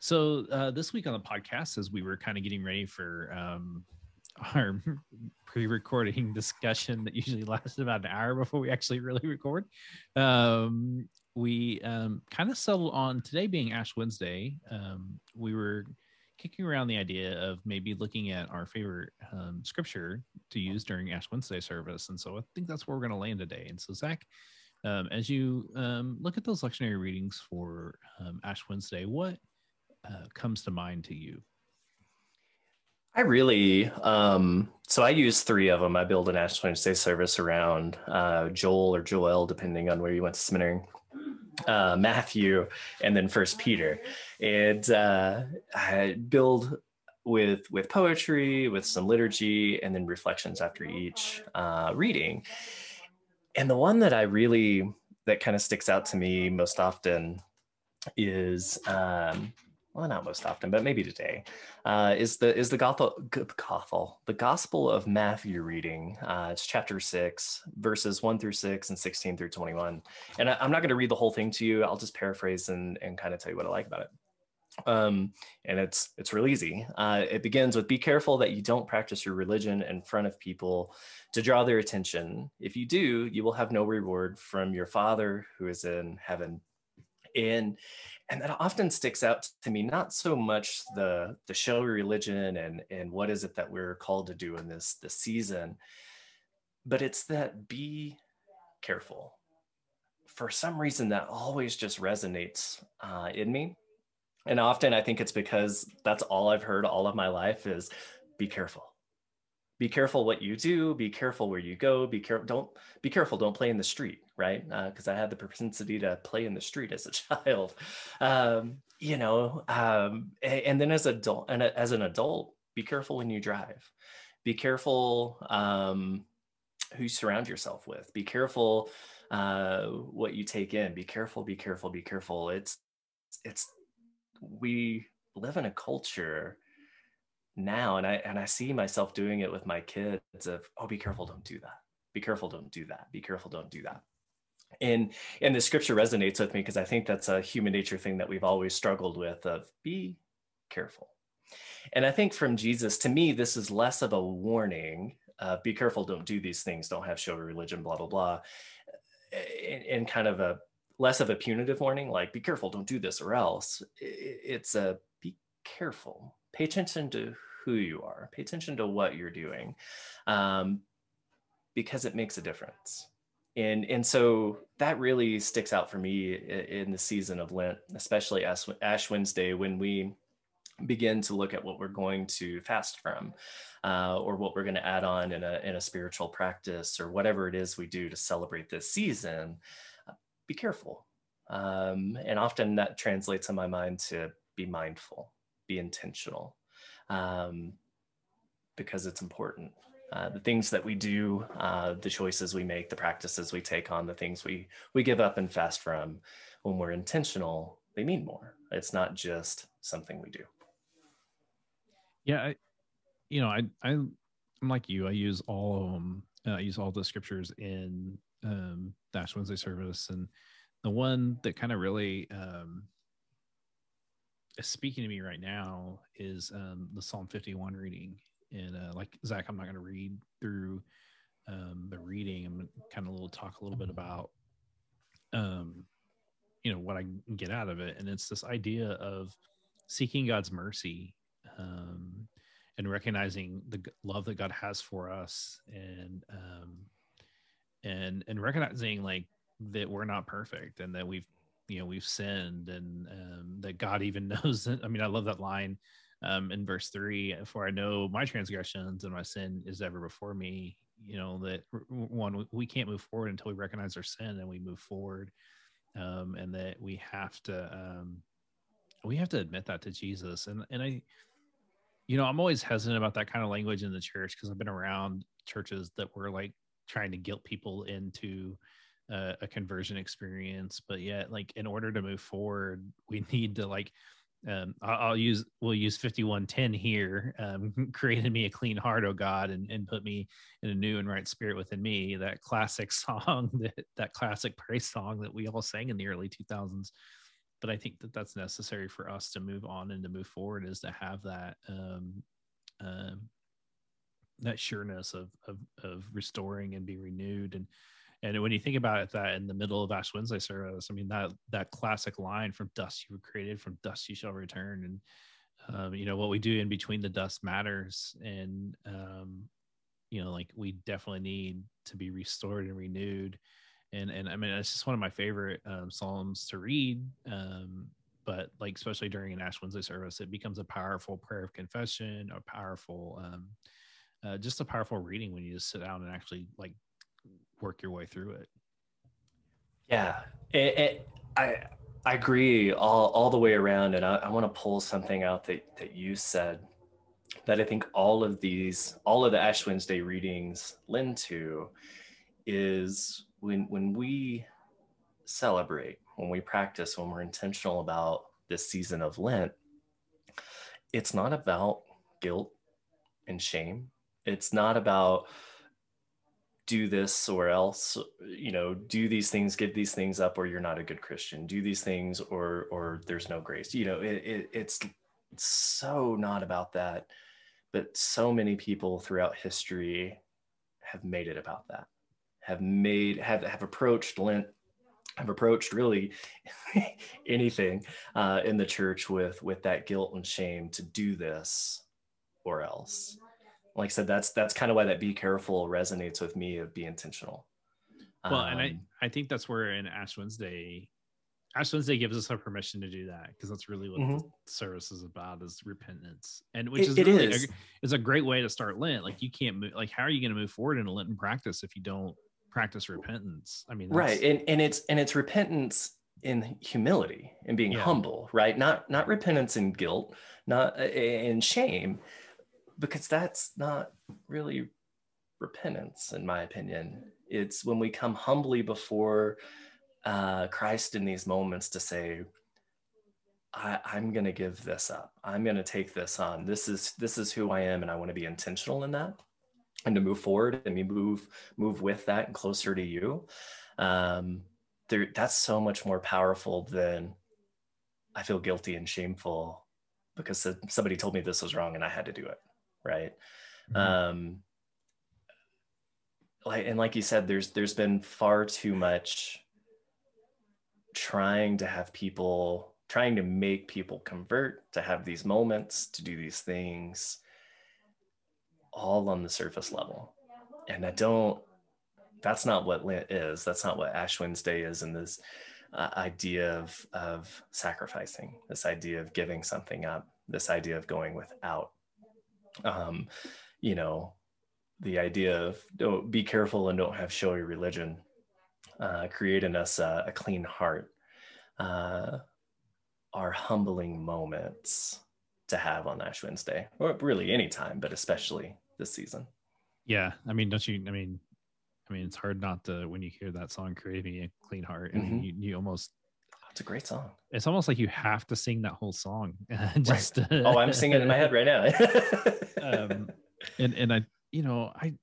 So uh, this week on the podcast, as we were kind of getting ready for um, our pre-recording discussion that usually lasts about an hour before we actually really record, um, we um, kind of settled on today being Ash Wednesday. Um, we were kicking around the idea of maybe looking at our favorite um, scripture to use during Ash Wednesday service, and so I think that's where we're going to land today. And so Zach. Um, as you look at those lectionary readings for Ash Wednesday, what uh, comes to mind to you? I really, um, so I use three of them. I build an Ash Wednesday service around uh, Joel or Joel, depending on where you went to seminary, uh, Matthew, and then First Peter. And uh, I build with with poetry, with some liturgy, and then reflections after each uh, reading. And the one that I really that kind of sticks out to me most often is um, well, not most often, but maybe today, uh, is the is the gospel, the Gospel of Matthew reading. Uh, it's chapter six, verses one through six and sixteen through twenty one. And I, am not going to read the whole thing to you. I'll just paraphrase and and kind of tell you what I like about it. Um, and it's it's real easy. Uh, it begins with "Be careful that you don't practice your religion in front of people to draw their attention. If you do, you will have no reward from your Father who is in heaven." And and that often sticks out to me not so much the the show religion and and what is it that we're called to do in this this season but it's that be careful. For some reason that always just resonates uh, in me. And often i think it's because that's all i've heard all of my life is be careful be careful what you do be careful where you go be careful don't be careful don't play in the street right? Because uh, i had the propensity to play in the street as a child. Um, you know um, and then as adult and as an adult be careful when you drive. Be careful um, who you surround yourself with. Be careful uh, what you take in. Be careful be careful be careful. It's it's we live in a culture now and i and i see myself doing it with my kids of oh be careful don't do that. Be careful don't do that. Be careful don't do that. And and the scripture resonates with me because i think that's a human nature thing that we've always struggled with of be careful. And i think from jesus to me this is less of a warning uh, be careful don't do these things. Don't have show religion blah blah blah and, kind of a less of a punitive warning like be careful don't do this or else. It's a be careful. Pay attention to who you are, pay attention to what you're doing, um, because it makes a difference. And, and so that really sticks out for me in the season of Lent, especially as Ash Wednesday, when we begin to look at what we're going to fast from uh, or what we're going to add on in a, in a spiritual practice or whatever it is we do to celebrate this season, uh, be careful. Um, and often that translates in my mind to be mindful, be intentional um, because it's important. Uh, the things that we do, uh, the choices we make, the practices we take on, the things we we give up and fast from, when we're intentional, they mean more. It's not just something we do. Yeah, I, you know, I I I'm like you. I use all of them. Uh, I use all the scriptures in um, Ash Wednesday service, and the one that kind of really um, speaking to me right now is um, the Psalm 51 reading. And uh, like Zach, I'm not going to read through um, the reading. I'm going to kind of little talk a little bit about, um, you know, what I get out of it. And it's this idea of seeking God's mercy um, and recognizing the love that God has for us, and um, and and recognizing like that we're not perfect and that we've you know we've sinned and um, that god even knows it. i mean i love that line um, in verse three for i know my transgressions and my sin is ever before me you know that one we can't move forward until we recognize our sin and we move forward um, and that we have to um, we have to admit that to jesus and and i you know, I'm always hesitant about that kind of language in the church because I've been around churches that were like trying to guilt people into uh, a conversion experience, but yet, like, in order to move forward, we need to like um, I'll, use we'll use 5110 here um, created me a clean heart oh god and, and put me in a new and right spirit within me that classic song that that classic praise song that we all sang in the early 2000s but i think that that's necessary for us to move on and to move forward is to have that um, uh, that sureness of, of of restoring and be renewed and and when you think about it, that in the middle of Ash Wednesday service, I mean that that classic line from "Dust you were created, from dust you shall return," and um, you know what we do in between the dust matters, and um, you know, like we definitely need to be restored and renewed. And and I mean, it's just one of my favorite um, psalms to read. Um, but like especially during an Ash Wednesday service, it becomes a powerful prayer of confession, a powerful, um, uh, just a powerful reading when you just sit down and actually like work your way through it. Yeah, it, it, I I agree all all the way around, and I, I want to pull something out that that you said that I think all of these all of the Ash Wednesday readings lend to is when when we celebrate, when we practice, when we're intentional about this season of Lent, it's not about guilt and shame. It's not about do this or else you know do these things give these things up or you're not a good christian. Do these things or or there's no grace. You know it, it, it's so not about that but so many people throughout history have made it about that have made have have approached lent have approached really anything uh, in the church with with that guilt and shame to do this or else like I said, that's that's kind of why that be careful resonates with me of be intentional. Well, um, and I um, I think that's where in Ash Wednesday, Ash Wednesday gives us a permission to do that because that's really what mm-hmm. the service is about is repentance, and which it, is really is. A, is a great way to start Lent. Like you can't move, like how are you going to move forward in a Lenten practice if you don't practice repentance? I mean, right, and and it's and it's repentance in humility and being yeah. humble, right? Not not repentance in guilt, not in shame because that's not really repentance, in my opinion. It's when we come humbly before uh, Christ in these moments to say, I, I'm going to give this up. I'm going to take this on. This is this is who I am, and I want to be intentional in that, and to move forward and move move with that and closer to you. Um, there, that's so much more powerful than I feel guilty and shameful because somebody told me this was wrong and I had to do it right? Mm-hmm. um like and like you said there's there's been far too much trying to have people trying to make people convert to have these moments to do these things all on the surface level. And i don't that's not what lent is. That's not what ash wednesday is in this uh, idea of of sacrificing this idea of giving something up this idea of going without um, you know, the idea of don't be careful and don't have showy religion, uh, create in us a, a clean heart, uh, are humbling moments to have on Ash Wednesday, or really any time, but especially this season. Yeah, I mean, don't you? I mean, I mean, it's hard not to when you hear that song "Create Me a Clean Heart," and mm-hmm. you, you almost it's a great song. It's almost like you have to sing that whole song. Just right. oh, I'm singing in my head right now. um, and and I, you know, I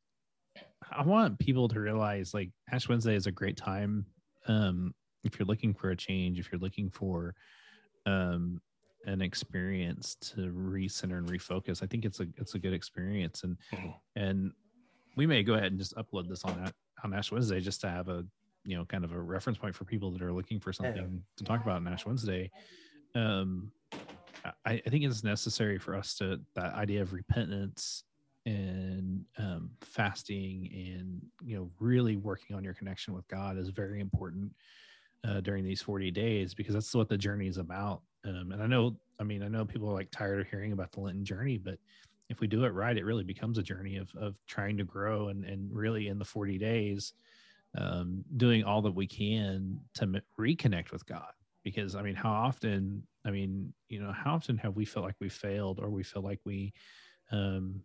I want people to realize like Ash Wednesday is a great time. Um, if you're looking for a change, if you're looking for um an experience to recenter and refocus, I think it's a it's a good experience. And mm-hmm. and we may go ahead and just upload this on that on Ash Wednesday just to have a you know kind of a reference point for people that are looking for something to talk about on Ash Wednesday. Um, I, I, think it's necessary for us to that idea of repentance and um, fasting and you know really working on your connection with God is very important uh, during these 40 days because that's what the journey is about. Um, and I know, I mean, I know people are like tired of hearing about the Lenten journey, but if we do it right, it really becomes a journey of of trying to grow and and really in the 40 days um, doing all that we can to reconnect with God. Because I mean, how often? I mean, you know, how often have we felt like we failed, or we feel like we um,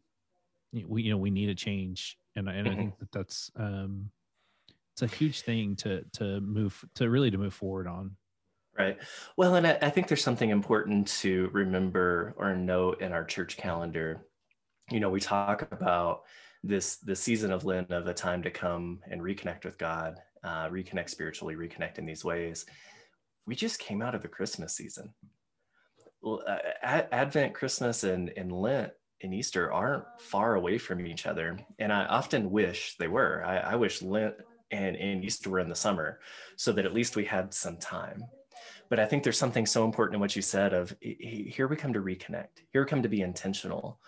we you know we need a change, and and I think that that's um, it's a huge thing to to move to really to move forward on. Right. Well, and I, I think there's something important to remember or note in our church calendar. You know, we talk about this the season of Lent of a time to come and reconnect with God, uh, reconnect spiritually, reconnect in these ways. We just came out of the Christmas season. Well, uh, Advent, Christmas, and, and Lent and Easter aren't far away from each other. And I often wish they were. I, I wish Lent and, and Easter were in the summer so that at least we had some time. But I think there's something so important in what you said of here we come to reconnect, here we come to be intentional.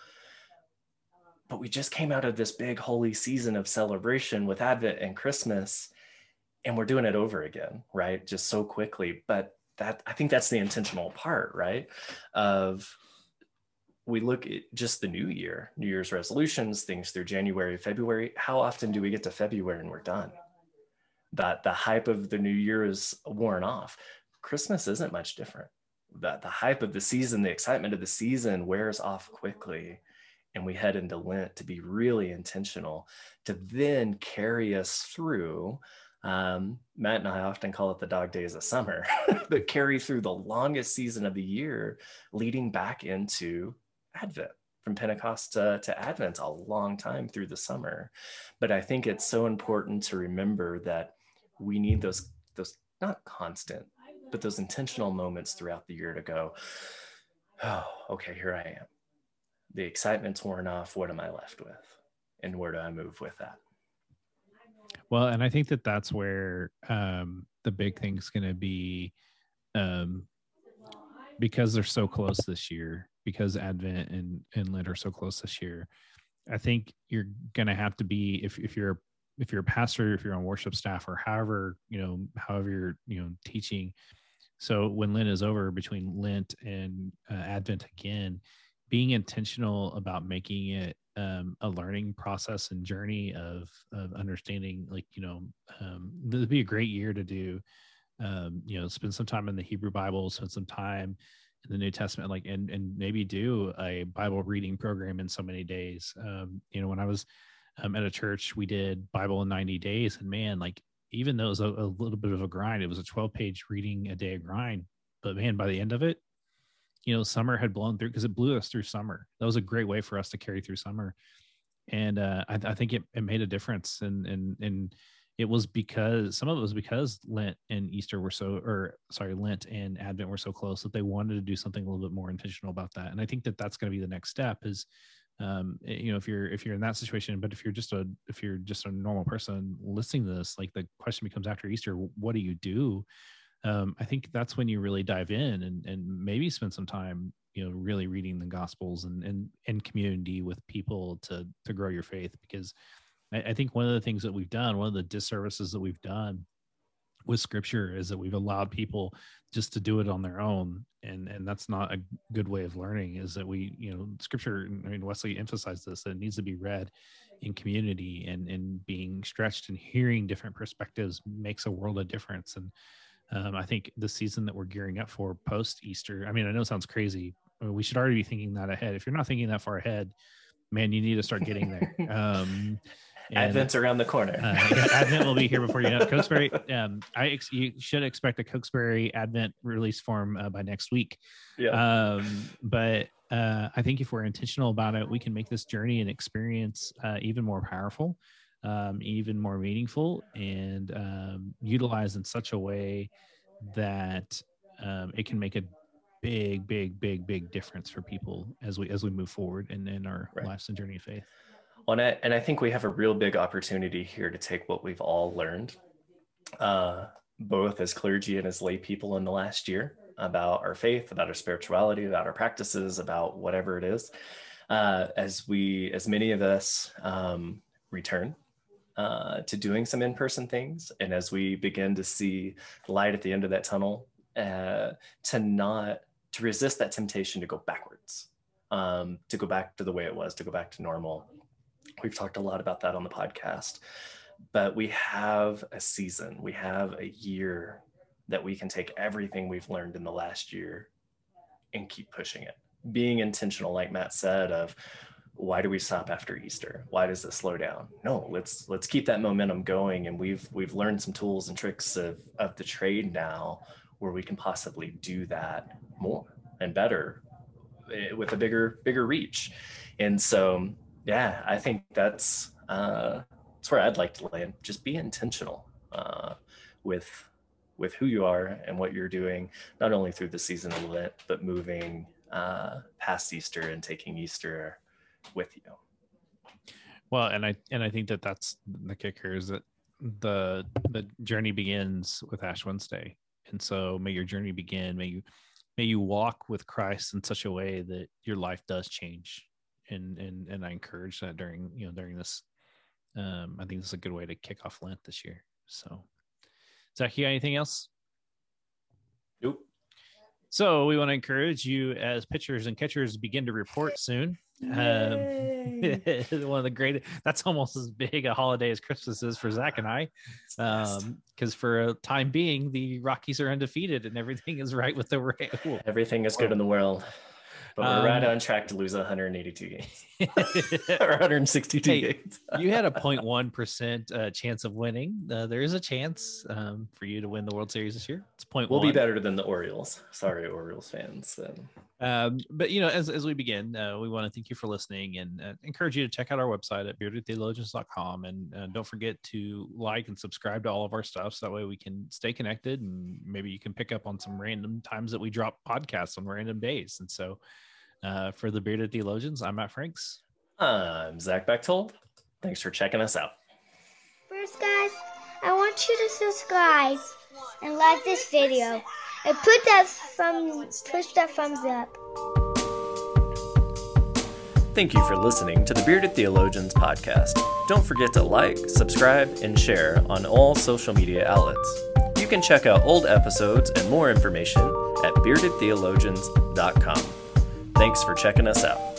But we just came out of this big holy season of celebration with Advent and Christmas, and we're doing it over again, right? Just so quickly. But that I think that's the intentional part, right? Of we look at just the new year, New Year's resolutions, things through January, February. How often do we get to February and we're done? That the hype of the new year is worn off. Christmas isn't much different. That the hype of the season, the excitement of the season wears off quickly. And we head into Lent to be really intentional, to then carry us through. Um, Matt and I often call it the dog days of summer, but carry through the longest season of the year, leading back into Advent from Pentecost to, to Advent, a long time through the summer. But I think it's so important to remember that we need those, those not constant, but those intentional moments throughout the year to go, oh, okay, here I am. The excitement's worn off. What am I left with? And where do I move with that? Well, and I think that that's where um, the big thing's going to be um, because they're so close this year because Advent and, and Lent are so close this year. I think you're gonna have to be if if you're if you're a pastor, if you're on worship staff, or however you know however you're you know teaching. So when Lent is over, between Lent and uh, Advent again, being intentional about making it um, a learning process and journey of of understanding, like you know, um, this would be a great year to do. Um, you know, spend some time in the Hebrew Bible, spend some time in the New Testament, like and and maybe do a Bible reading program in so many days. Um, you know, when I was um, at a church, we did Bible in 90 days, and man, like even though it was a, a little bit of a grind, it was a 12 page reading a day grind. But man, by the end of it, you know, summer had blown through because it blew us through summer. That was a great way for us to carry through summer, and uh, I, I think it, it made a difference. And and and it was because some of it was because Lent and Easter were so, or sorry, Lent and Advent were so close that they wanted to do something a little bit more intentional about that. And I think that that's going to be the next step is, um, eh, you know, if you're if you're in that situation, but if you're just a if you're just a normal person listening to this, like the question becomes after Easter, what do you do? Um, I think that's when you really dive in and and maybe spend some time, you know, really reading the Gospels and and in community with people to to grow your faith. Because I, I think one of the things that we've done, one of the disservices that we've done with scripture is that we've allowed people just to do it on their own. And and that's not a good way of learning is that we you know scripture i mean wesley emphasized this that it needs to be read in community and and being stretched and hearing different perspectives makes a world of difference. And um, i think the season that we're gearing up for post easter i mean i know it sounds crazy we should already be thinking that ahead if you're not thinking that far ahead man you need to start getting there um, and, Advent's around the corner. uh, Advent will be here before you know. Cokesbury, um, I ex- you should expect a Cokesbury Advent release form uh, by next week. Yeah. Um, but uh, I think if we're intentional about it, we can make this journey and experience uh, even more powerful, um, even more meaningful, and um, utilize in such a way that um, it can make a big, big, big, big difference for people as we as we move forward in, in our right. lives and journey of faith. Well, and I, and I think we have a real big opportunity here to take what we've all learned, uh, both as clergy and as lay people in the last year about our faith, about our spirituality, about our practices, about whatever it is, uh, as we, as many of us um, return uh, to doing some in-person things, and as we begin to see light at the end of that tunnel, uh, to not to resist that temptation to go backwards, um, to go back to the way it was, to go back to normal, We've talked a lot about that on the podcast. But we have a season, we have a year that we can take everything we've learned in the last year and keep pushing it. Being intentional, like Matt said, of why do we stop after Easter? Why does it slow down? No, let's let's keep that momentum going. And we've we've learned some tools and tricks of of the trade now where we can possibly do that more and better eh, with a bigger bigger reach. And so yeah, I think that's uh that's where I'd like to land. Just be intentional uh with with who you are and what you're doing, not only through the season of Lent, but moving uh, past Easter and taking Easter with you. Well, and I and I think that that's the kicker is that the the journey begins with Ash Wednesday, and so may your journey begin. May you may you walk with Christ in such a way that your life does change, and and and I encourage that during you know during this. Um, I think this is a good way to kick off Lent this year. So, Zach, you got anything else? Nope. So we want to encourage you as pitchers and catchers begin to report soon. Um, one of the greatest that's almost as big a holiday as Christmas is for Zach and I, um because for a time being, the Rockies are undefeated and everything is right with the. Rail. Everything is good in the world. But we're um, right on track to lose 182 games or 162 hey, games. you had a 0.1% uh, chance of winning. Uh, there is a chance um, for you to win the World Series this year. It's point We'll be better than the Orioles. Sorry, Orioles fans. Um, but, you know, as, as we begin, uh, we want to thank you for listening and uh, encourage you to check out our website at beardedtheologians.com. And uh, don't forget to like and subscribe to all of our stuff. So that way we can stay connected and maybe you can pick up on some random times that we drop podcasts on random days. And so, uh, for the Bearded Theologians, I'm Matt Franks. I'm Zach Bechtold. Thanks for checking us out. First, guys, I want you to subscribe and like this video and put that thumb, push that thumbs up. Thank you for listening to the Bearded Theologians podcast. Don't forget to like, subscribe, and share on all social media outlets. You can check out old episodes and more information at beardedtheologians.com. Thanks for checking us out.